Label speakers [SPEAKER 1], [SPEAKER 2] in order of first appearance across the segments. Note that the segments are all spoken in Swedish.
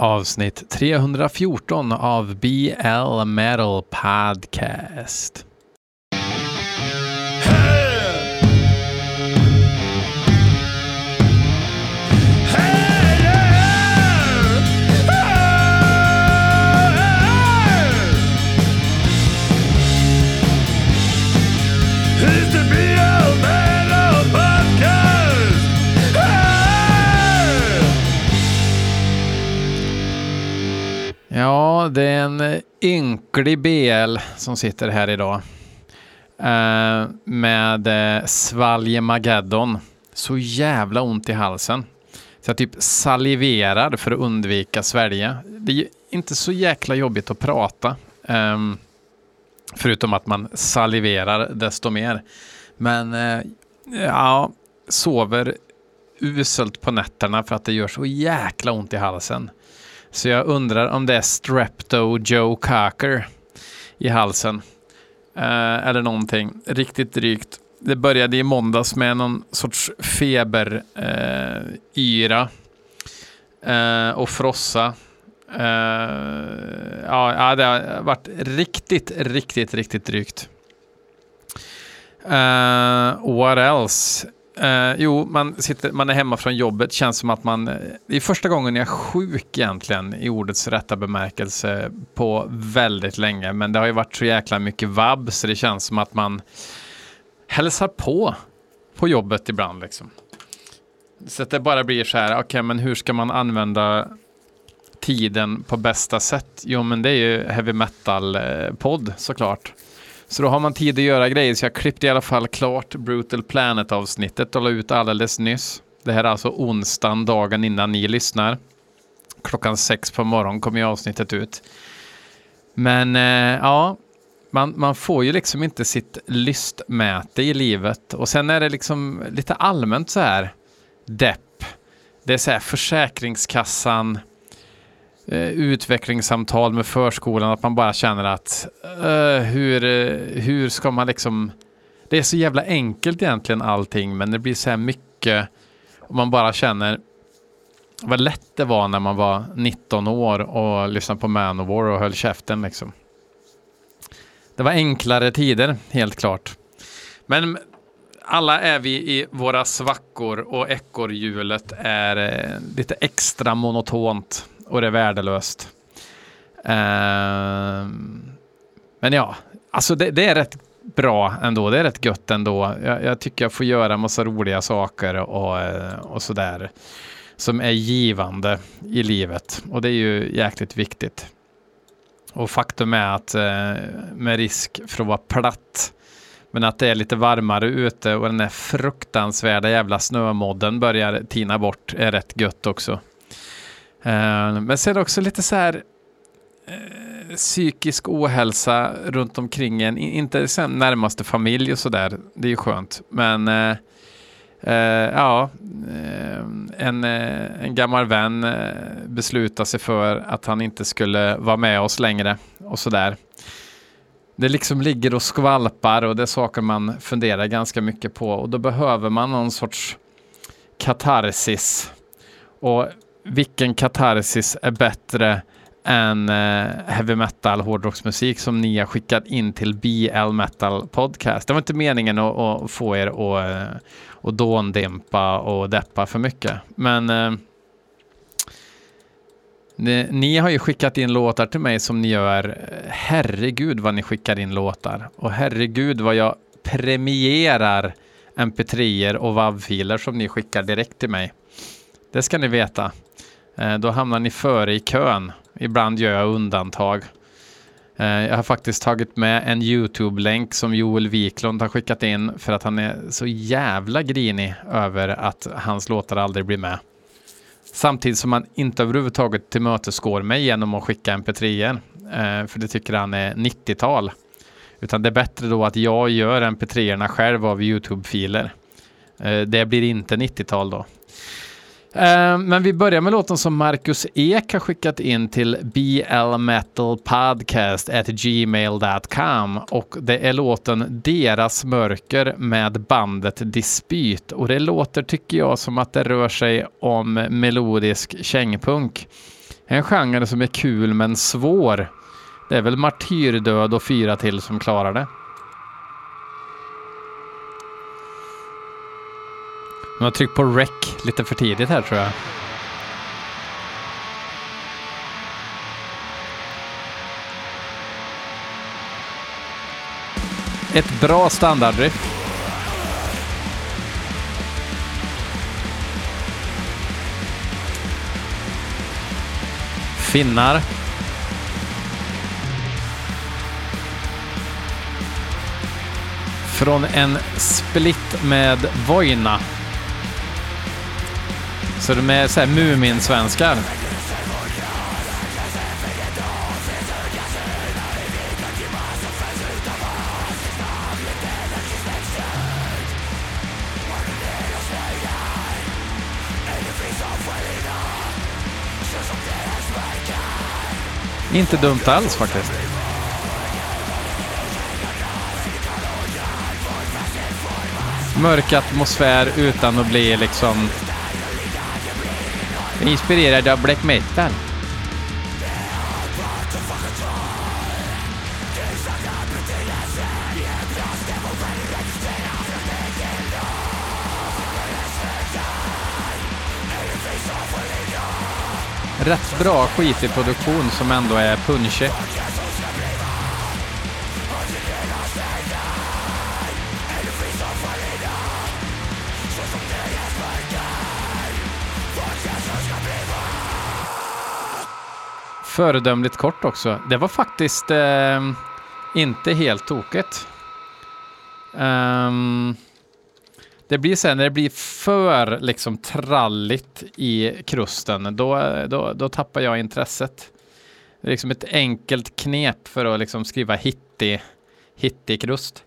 [SPEAKER 1] avsnitt 314 av BL Metal Podcast. Det är en ynklig BL som sitter här idag. Eh, med eh, svaljemageddon. Så jävla ont i halsen. Så jag typ saliverar för att undvika svälja. Det är ju inte så jäkla jobbigt att prata. ehm, förutom att man saliverar desto mer. Men eh, ja, sover uselt på nätterna för att det gör så jäkla ont i halsen. Så jag undrar om det är Strepto Joe Cocker i halsen. Eh, eller någonting. Riktigt drygt. Det började i måndags med någon sorts feberyra eh, eh, och frossa. Eh, ja, ja, det har varit riktigt, riktigt, riktigt drygt. Uh, what else? Eh, jo, man, sitter, man är hemma från jobbet. Känns som att man... Det är första gången jag är sjuk egentligen i ordets rätta bemärkelse på väldigt länge. Men det har ju varit så jäkla mycket vabb så det känns som att man hälsar på på jobbet ibland. Liksom. Så att det bara blir så här, okej, men hur ska man använda tiden på bästa sätt? Jo, men det är ju heavy metal-podd eh, såklart. Så då har man tid att göra grejer, så jag klippte i alla fall klart Brutal Planet-avsnittet och la ut alldeles nyss. Det här är alltså onsdagen, dagen innan ni lyssnar. Klockan sex på morgonen kommer ju avsnittet ut. Men eh, ja, man, man får ju liksom inte sitt lystmäte i livet. Och sen är det liksom lite allmänt så här depp. Det är så här Försäkringskassan, Eh, utvecklingssamtal med förskolan, att man bara känner att uh, hur, eh, hur ska man liksom... Det är så jävla enkelt egentligen allting, men det blir så här mycket och man bara känner vad lätt det var när man var 19 år och lyssnade på Manowar och höll käften liksom. Det var enklare tider, helt klart. Men alla är vi i våra svackor och ekorrhjulet är lite extra monotont och det är värdelöst. Ehm, men ja, alltså det, det är rätt bra ändå. Det är rätt gött ändå. Jag, jag tycker jag får göra massa roliga saker och, eh, och sådär som är givande i livet. Och det är ju jäkligt viktigt. Och faktum är att eh, med risk för att vara platt men att det är lite varmare ute och den där fruktansvärda jävla snömodden börjar tina bort är rätt gött också. Eh, men sen också lite så här eh, psykisk ohälsa runt omkring en. Inte sen närmaste familj och sådär. Det är ju skönt. Men eh, eh, ja, eh, en, en gammal vän beslutar sig för att han inte skulle vara med oss längre och sådär. Det liksom ligger och skvalpar och det är saker man funderar ganska mycket på och då behöver man någon sorts katarsis. Och vilken katarsis är bättre än eh, heavy metal hårdrocksmusik som ni har skickat in till BL Metal Podcast. Det var inte meningen att, att få er att, eh, att dåndämpa och deppa för mycket. Men eh, ni, ni har ju skickat in låtar till mig som ni gör. Herregud vad ni skickar in låtar. Och herregud vad jag premierar mp3er och WAV-filer som ni skickar direkt till mig. Det ska ni veta. Eh, då hamnar ni före i kön. Ibland gör jag undantag. Eh, jag har faktiskt tagit med en YouTube-länk som Joel Wiklund har skickat in för att han är så jävla grinig över att hans låtar aldrig blir med. Samtidigt som han inte överhuvudtaget tillmötesgår mig genom att skicka mp3 eh, för det tycker han är 90-tal. Utan det är bättre då att jag gör mp3 själv av YouTube-filer. Eh, det blir inte 90-tal då. Eh, men vi börjar med låten som Marcus Ek har skickat in till blmetalpodcast@gmail.com och det är låten Deras mörker med bandet Dispyt och det låter tycker jag som att det rör sig om melodisk kängpunk. En genre som är kul men svår. Det är väl martyrdöd och fyra till som klarar det. De har tryckt på rec lite för tidigt här tror jag. Ett bra standardriff. Finnar. Från en split med Voina. Så de är såhär Mumin-svenskar. Inte dumt alls faktiskt. Mörk atmosfär utan att bli liksom inspirerad av black metal. Rätt bra skitig produktion som ändå är punchig. Föredömligt kort också. Det var faktiskt eh, inte helt tokigt. Um, det blir sen när det blir för liksom tralligt i krusten, då, då, då tappar jag intresset. Det är liksom ett enkelt knep för att liksom skriva hittig, hittig krust.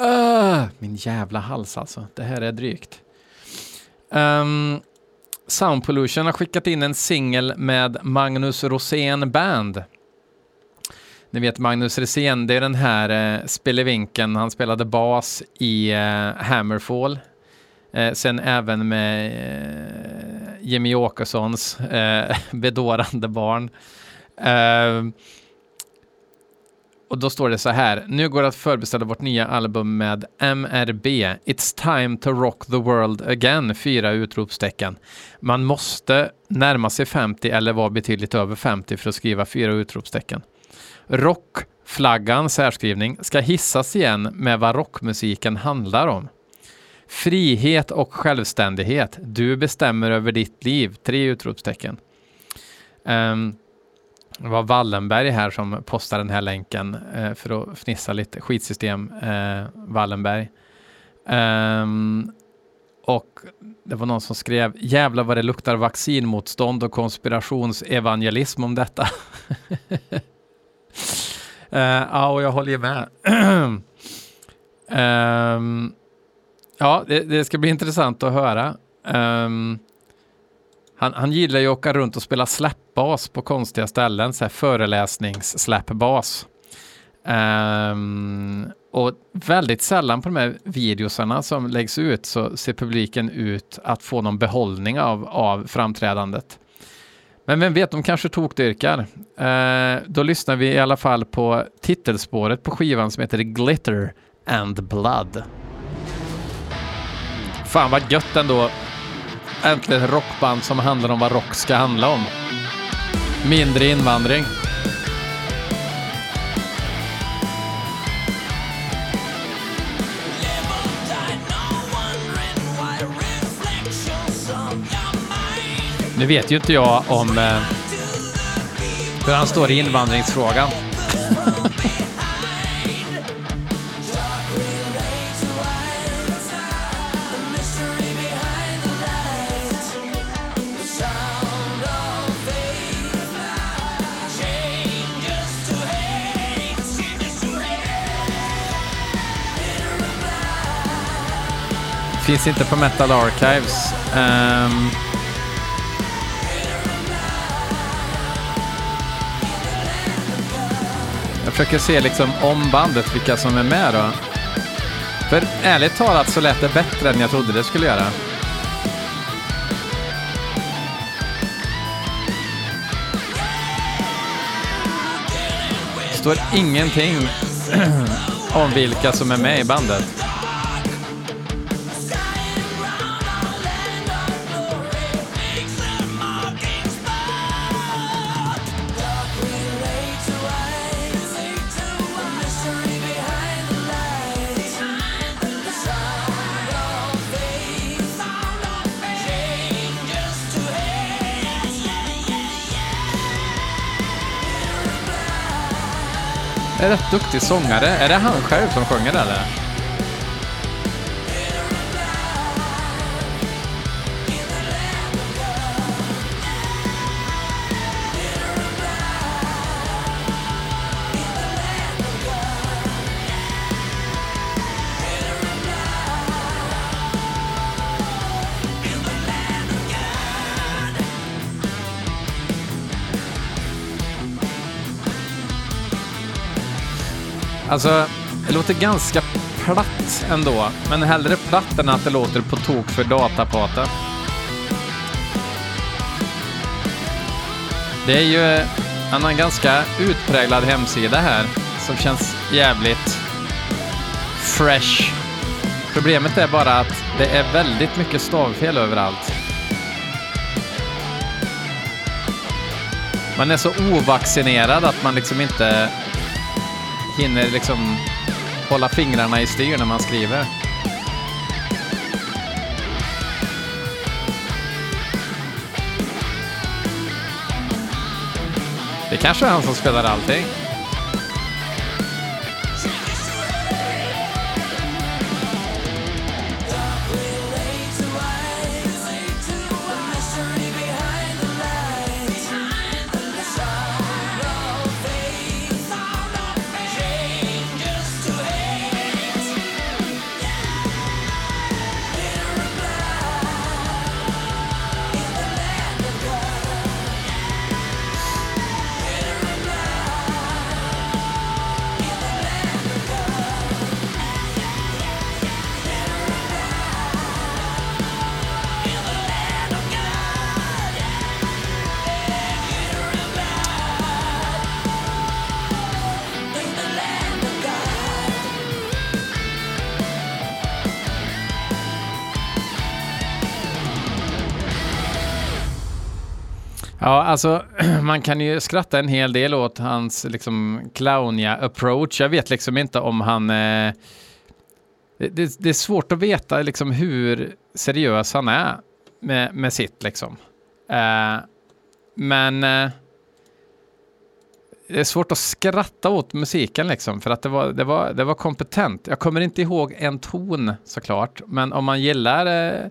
[SPEAKER 1] Uh, min jävla hals alltså. Det här är drygt. Um, Sound Pollution har skickat in en singel med Magnus Rosén Band. Ni vet Magnus Rosén, det är den här eh, spelevinken. Han spelade bas i eh, Hammerfall. Eh, sen även med eh, Jimmy Åkessons eh, bedårande barn. Eh, och då står det så här. Nu går det att förbeställa vårt nya album med MRB. It's time to rock the world again. Fyra utropstecken. Man måste närma sig 50 eller vara betydligt över 50 för att skriva fyra utropstecken. Rockflaggan, särskrivning, ska hissas igen med vad rockmusiken handlar om. Frihet och självständighet. Du bestämmer över ditt liv. Tre utropstecken. Um, det var Wallenberg här som postade den här länken eh, för att fnissa lite. Skitsystem eh, Wallenberg. Um, och det var någon som skrev jävlar vad det luktar vaccinmotstånd och konspirationsevangelism om detta. uh, ja, och jag håller ju med. um, ja, det, det, ska bli intressant att höra. Um, han, han gillar ju att åka runt och spela släpp bas på konstiga ställen, så här föreläsningssläppbas. Um, och väldigt sällan på de här videosarna som läggs ut så ser publiken ut att få någon behållning av, av framträdandet. Men vem vet, de kanske tokdyrkar. Uh, då lyssnar vi i alla fall på titelspåret på skivan som heter Glitter and Blood. Fan vad gött ändå Äntligen ett rockband som handlar om vad rock ska handla om. Mindre invandring. Nu vet ju inte jag om eh, hur han står i invandringsfrågan. Finns inte på Metal Archives. Um... Jag försöker se liksom om bandet vilka som är med då. För ärligt talat så lät det bättre än jag trodde det skulle göra. Det står ingenting om vilka som är med i bandet. Rätt duktig sångare. Är det han själv som sjunger eller? Alltså, det låter ganska platt ändå. Men hellre platt än att det låter på tok för datapata. Det är ju han har en ganska utpräglad hemsida här som känns jävligt fresh. Problemet är bara att det är väldigt mycket stavfel överallt. Man är så ovaccinerad att man liksom inte hinner liksom hålla fingrarna i styr när man skriver. Det kanske är han som spelar allting. Alltså man kan ju skratta en hel del åt hans liksom clowniga approach. Jag vet liksom inte om han... Eh, det, det, är svårt att veta liksom hur seriös han är med, med sitt liksom. Eh, men eh, det är svårt att skratta åt musiken liksom för att det var, det var, det var kompetent. Jag kommer inte ihåg en ton såklart, men om man gillar eh,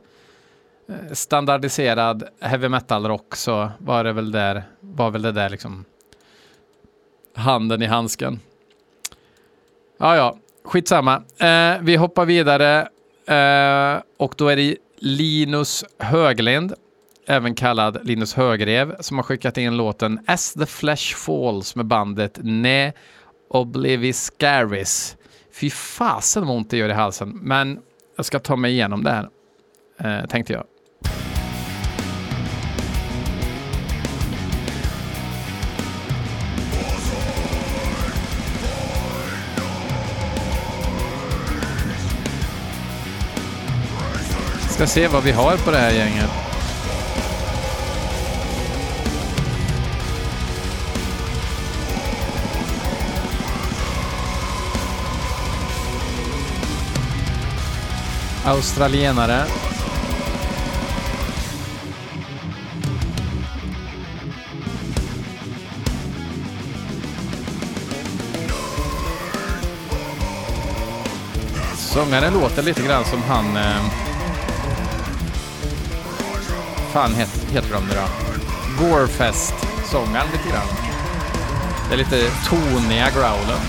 [SPEAKER 1] standardiserad heavy metal-rock så var det väl där, var väl det där liksom handen i handsken. Ja, ja, skitsamma. Eh, vi hoppar vidare eh, och då är det Linus Höglind, även kallad Linus Högrev, som har skickat in låten As the Flesh Falls med bandet Ne Obliviscaris. Fy fasen vad ont det gör i halsen, men jag ska ta mig igenom det här, eh, tänkte jag. Ska se vad vi har på det här gänget. Australienare. Sångaren låter lite grann som han... Eh, fan het, heter de nu då? Gorefest-sångaren lite grann. Det är lite toniga growlen.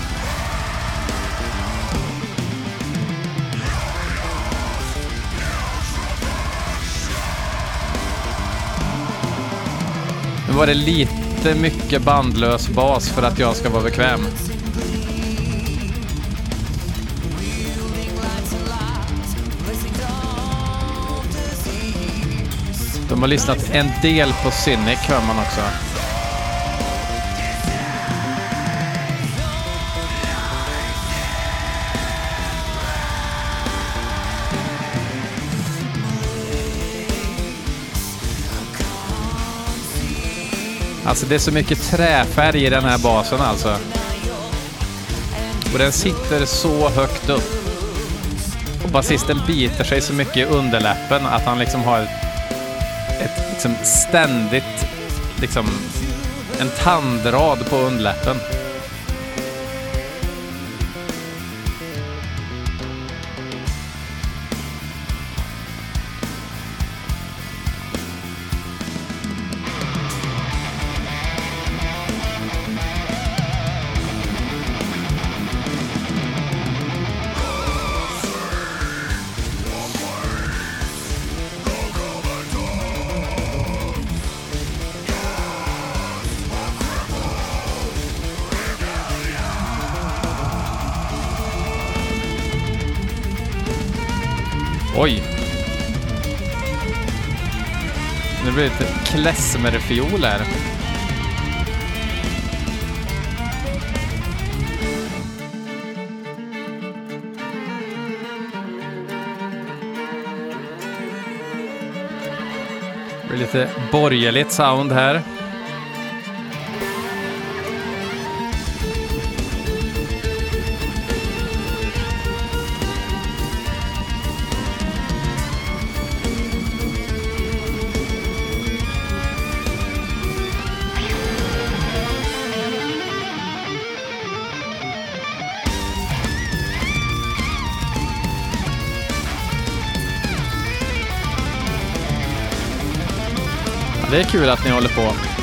[SPEAKER 1] Nu var det lite mycket bandlös bas för att jag ska vara bekväm. De har lyssnat en del på Cynic hör man också. Alltså det är så mycket träfärg i den här basen alltså. Och den sitter så högt upp. Och basisten biter sig så mycket i underläppen att han liksom har ett, liksom ständigt, liksom en tandrad på underläppen. Klezmerfioler. Det blir lite borgerligt sound här. Det är kul att ni håller på.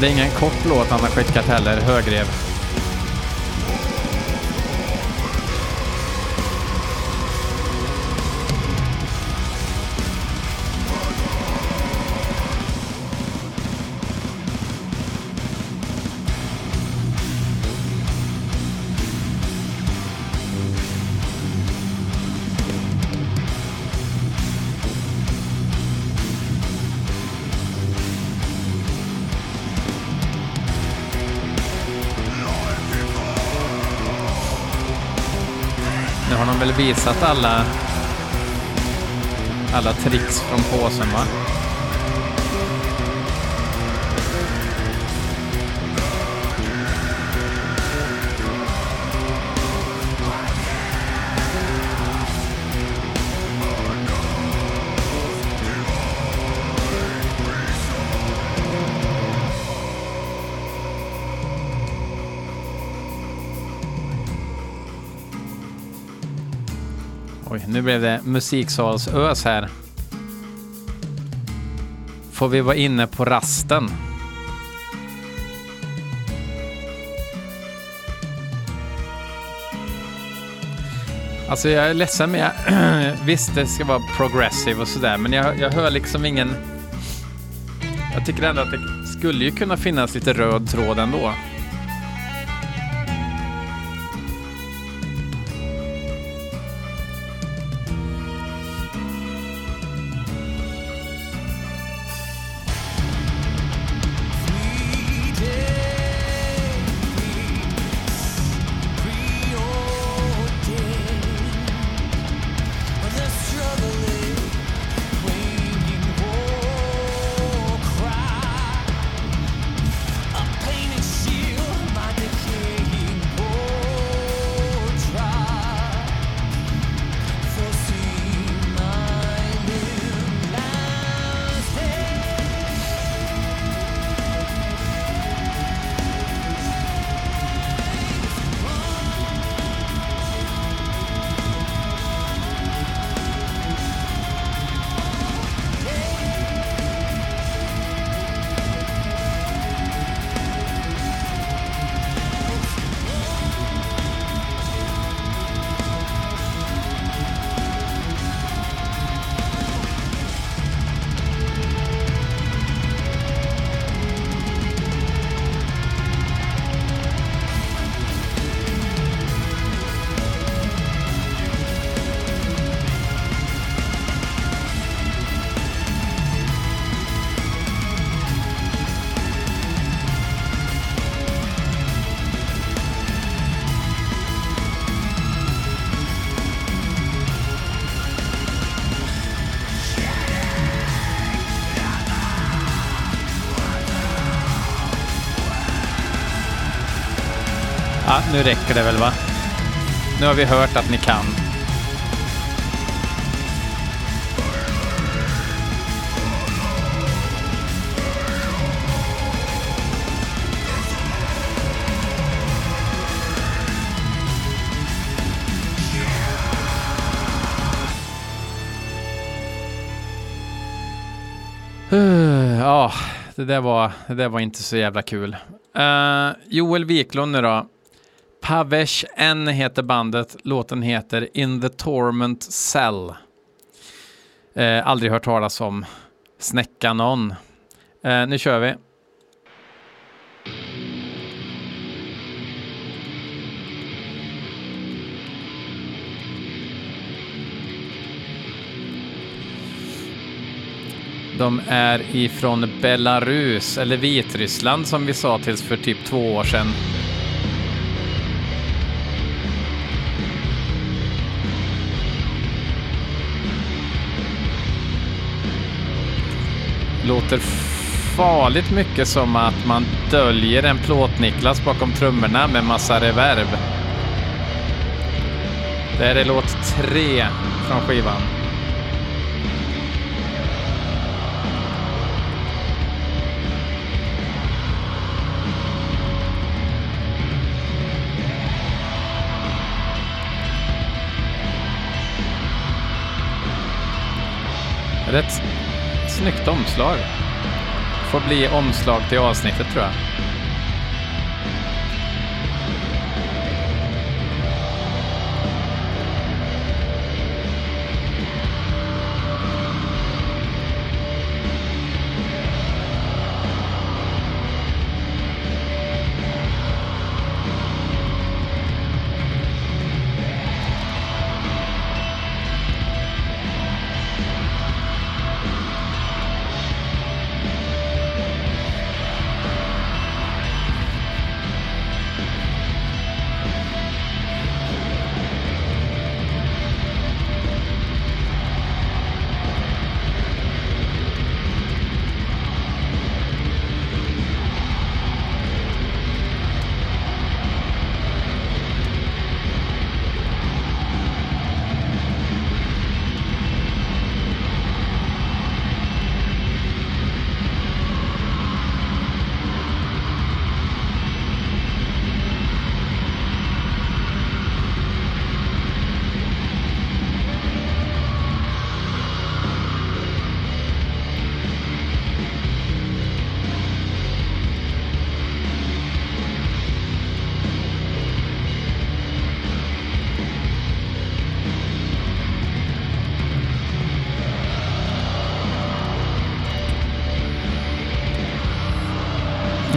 [SPEAKER 1] Det är ingen kort låt han har skickat heller, Högrev. Väl visat alla alla tricks från påsen va? Nu blev det musiksalsös här. Får vi vara inne på rasten? Alltså jag är ledsen men jag, visst det ska vara progressive och sådär men jag, jag hör liksom ingen... Jag tycker ändå att det skulle ju kunna finnas lite röd tråd ändå. Nu räcker det väl va? Nu har vi hört att ni kan. Ja, det där, var, det där var inte så jävla kul. Uh, Joel Wiklund nu då. Pavesh N heter bandet. Låten heter In the Torment Cell. Eh, aldrig hört talas om. Snäcka någon. Eh, nu kör vi. De är ifrån Belarus, eller Vitryssland som vi sa tills för typ två år sedan. Låter farligt mycket som att man döljer en plåt-Niklas bakom trummorna med massa reverb. Det här är låt tre från skivan. Rätt snyggt omslag. Får bli omslag till avsnittet tror jag.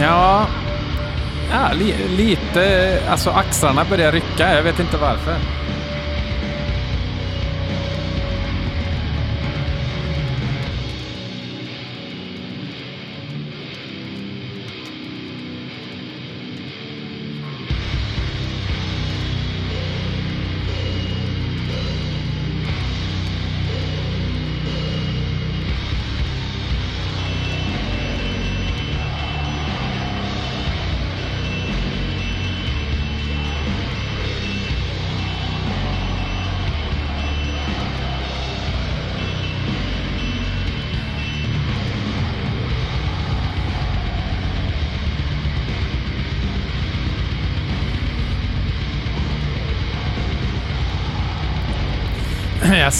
[SPEAKER 1] Ja, ja li, lite, alltså axlarna börjar rycka. Jag vet inte varför.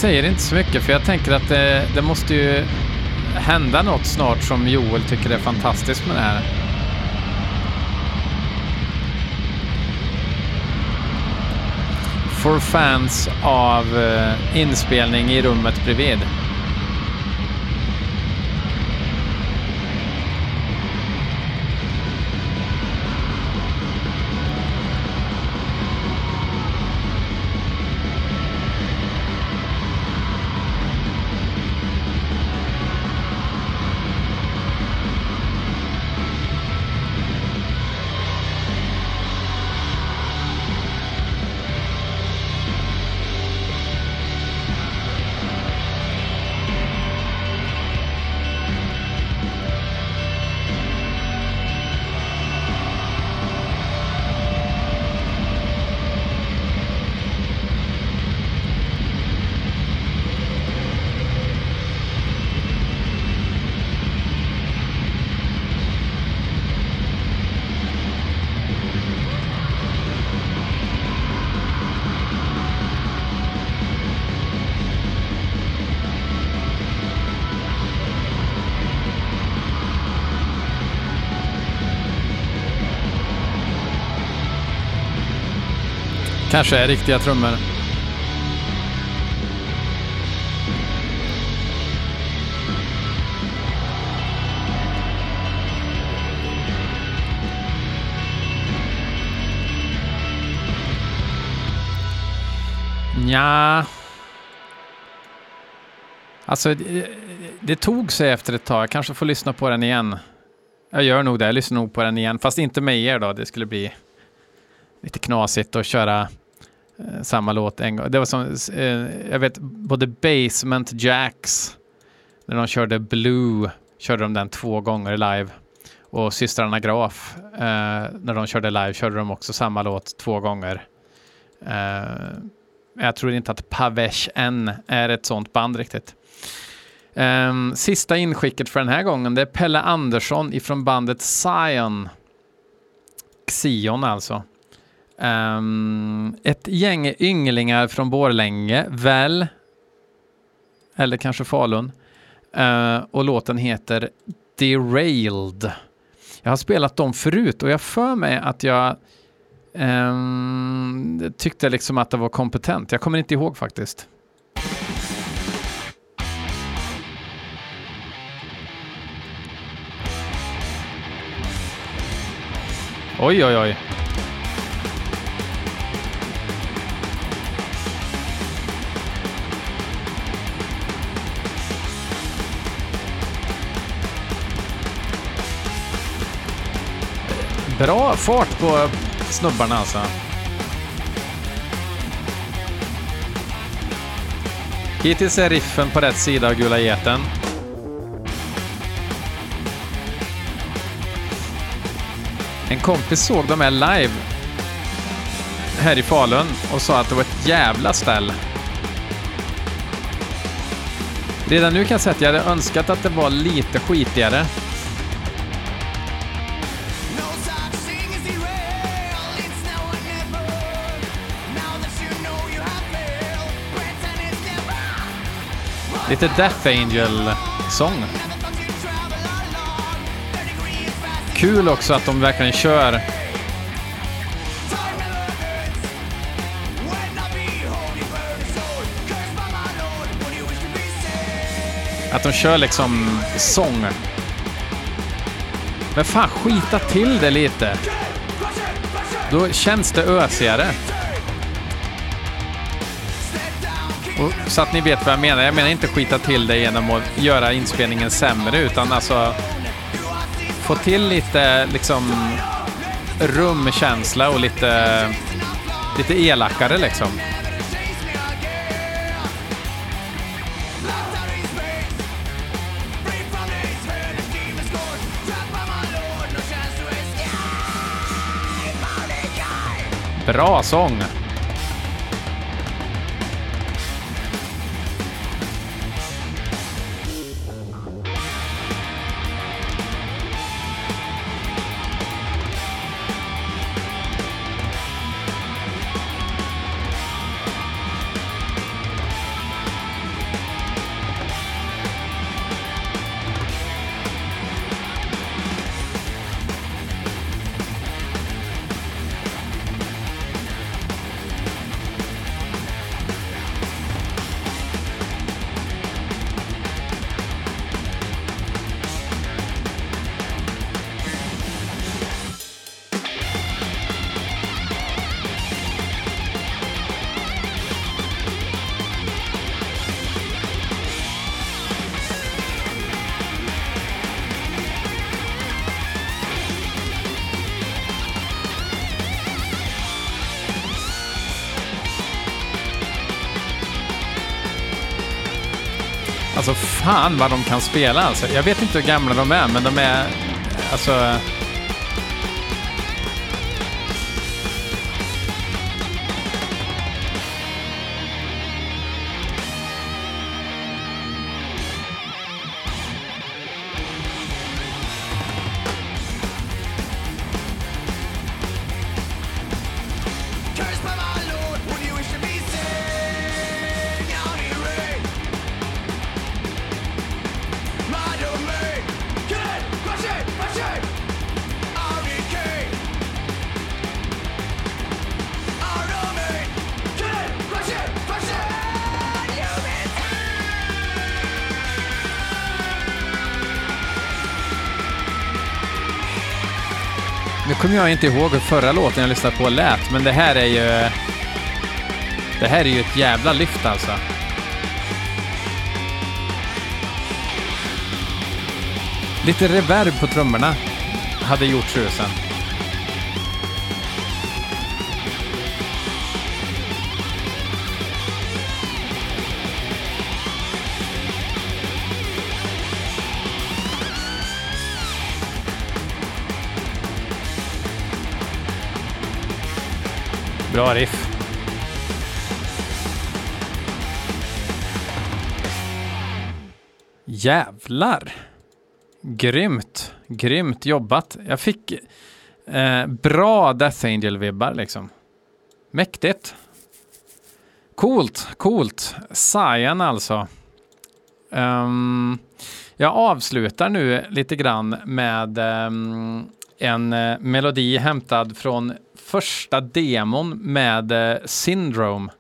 [SPEAKER 1] Säger inte så mycket för jag tänker att det, det måste ju hända något snart som Joel tycker är fantastiskt med det här. For fans av eh, inspelning i rummet bredvid. Kanske är riktiga trummor. Ja. Alltså, det, det tog sig efter ett tag. Jag kanske får lyssna på den igen. Jag gör nog det. Jag lyssnar nog på den igen. Fast inte med er då. Det skulle bli lite knasigt att köra Eh, samma låt en gång. Det var som, eh, jag vet, både Basement Jacks, när de körde Blue, körde de den två gånger live. Och systrarna Graf, eh, när de körde live, körde de också samma låt två gånger. Eh, jag tror inte att Pavesh N är ett sånt band riktigt. Eh, sista inskicket för den här gången, det är Pelle Andersson ifrån bandet Zion. Xion alltså. Um, ett gäng ynglingar från Borlänge, väl, eller kanske Falun. Uh, och låten heter Derailed. Jag har spelat dem förut och jag för mig att jag um, tyckte liksom att det var kompetent. Jag kommer inte ihåg faktiskt. Oj, oj, oj. Bra fart på snubbarna alltså. Hittills är riffen på rätt sida av Gula geten. En kompis såg dem här live här i Falun och sa att det var ett jävla ställ. Redan nu kan jag säga att jag hade önskat att det var lite skitigare. Lite Death Angel-sång. Kul också att de verkligen kör Att de kör liksom sång. Men fan, skita till det lite. Då känns det ösigare. Och, så att ni vet vad jag menar. Jag menar inte skita till det genom att göra inspelningen sämre, utan alltså få till lite liksom rumkänsla och lite, lite elakare liksom. Bra sång! Fan vad de kan spela alltså. Jag vet inte hur gamla de är, men de är... Alltså... kommer jag inte ihåg hur förra låten jag lyssnade på lät, men det här är ju... Det här är ju ett jävla lyft alltså. Lite reverb på trummorna hade gjort susen. Bra riff. Jävlar! Grymt, grymt jobbat. Jag fick eh, bra Death Angel-vibbar liksom. Mäktigt. Coolt, coolt. Cyan alltså. Um, jag avslutar nu lite grann med um, en eh, melodi hämtad från första demon med eh, Syndrome.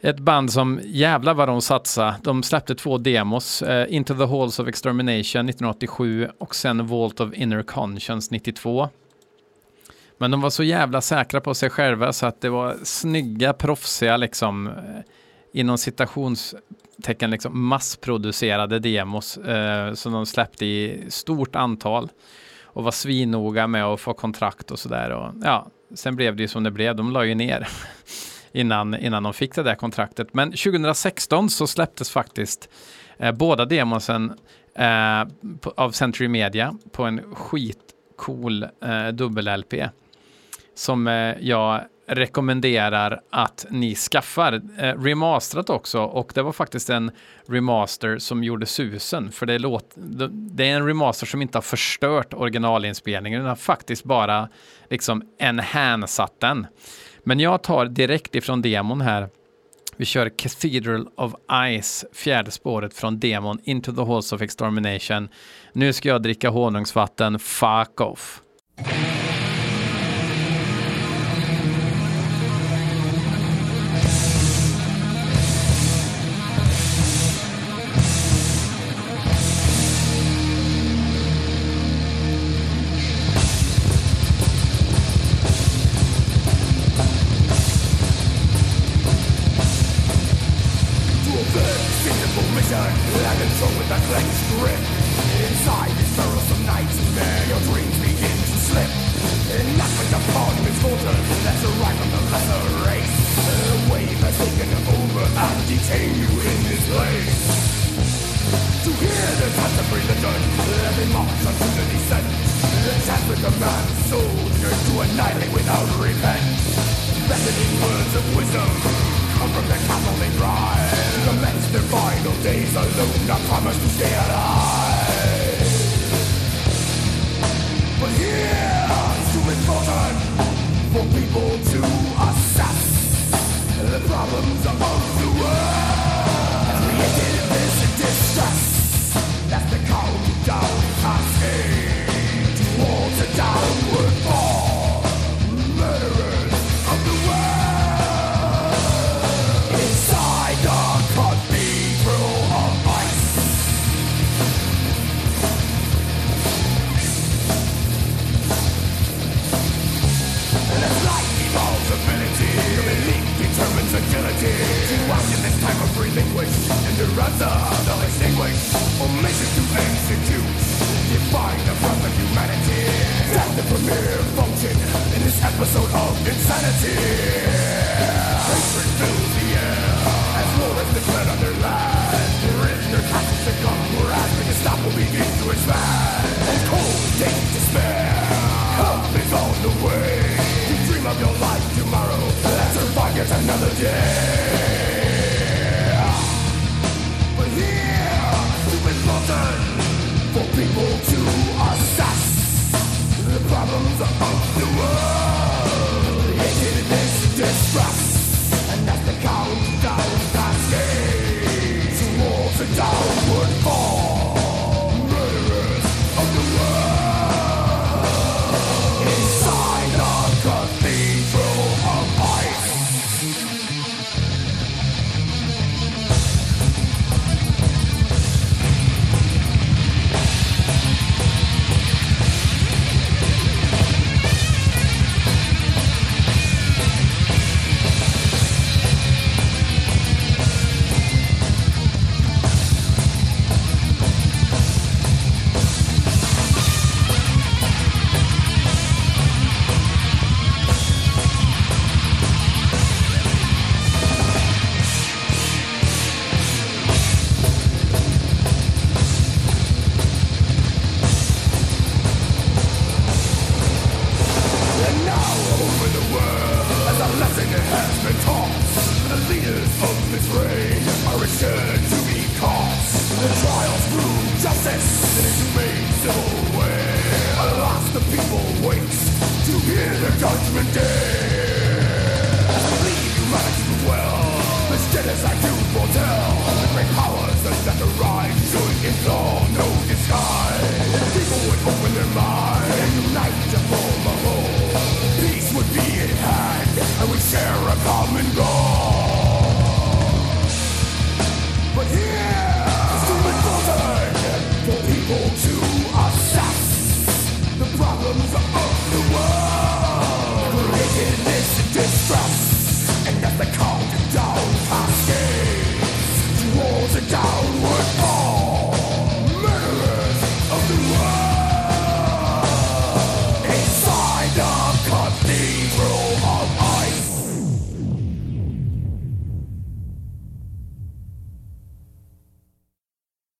[SPEAKER 1] Ett band som jävlar vad de satsade. De släppte två demos, eh, Into the Halls of Extermination 1987 och sen Vault of Inner Conscience 92. Men de var så jävla säkra på sig själva så att det var snygga, proffsiga liksom eh, inom citationstecken liksom massproducerade demos eh, som de släppte i stort antal och var svinnoga med att få kontrakt och sådär. Ja, sen blev det ju som det blev. De la ju ner innan, innan de fick det där kontraktet. Men 2016 så släpptes faktiskt eh, båda demosen eh, på, av Century Media på en skitcool eh, dubbel-LP som eh, jag rekommenderar att ni skaffar. Eh, remasterat också och det var faktiskt en remaster som gjorde susen för det, låt, det- är en remaster som inte har förstört originalinspelningen den har faktiskt bara liksom enhansat den. Men jag tar direkt ifrån demon här. Vi kör Cathedral of Ice, fjärde spåret från demon Into the Halls of Extermination. Nu ska jag dricka honungsvatten, fuck off.
[SPEAKER 2] Days alone, not promise to stay alive. the ransom They'll extinguish or mission to execute Define the front of humanity That's the premier function in this episode of insanity Hatred fills the air as war is declared on their land There is no time to come, we're asking to stop will begin to expand And cold, deep despair.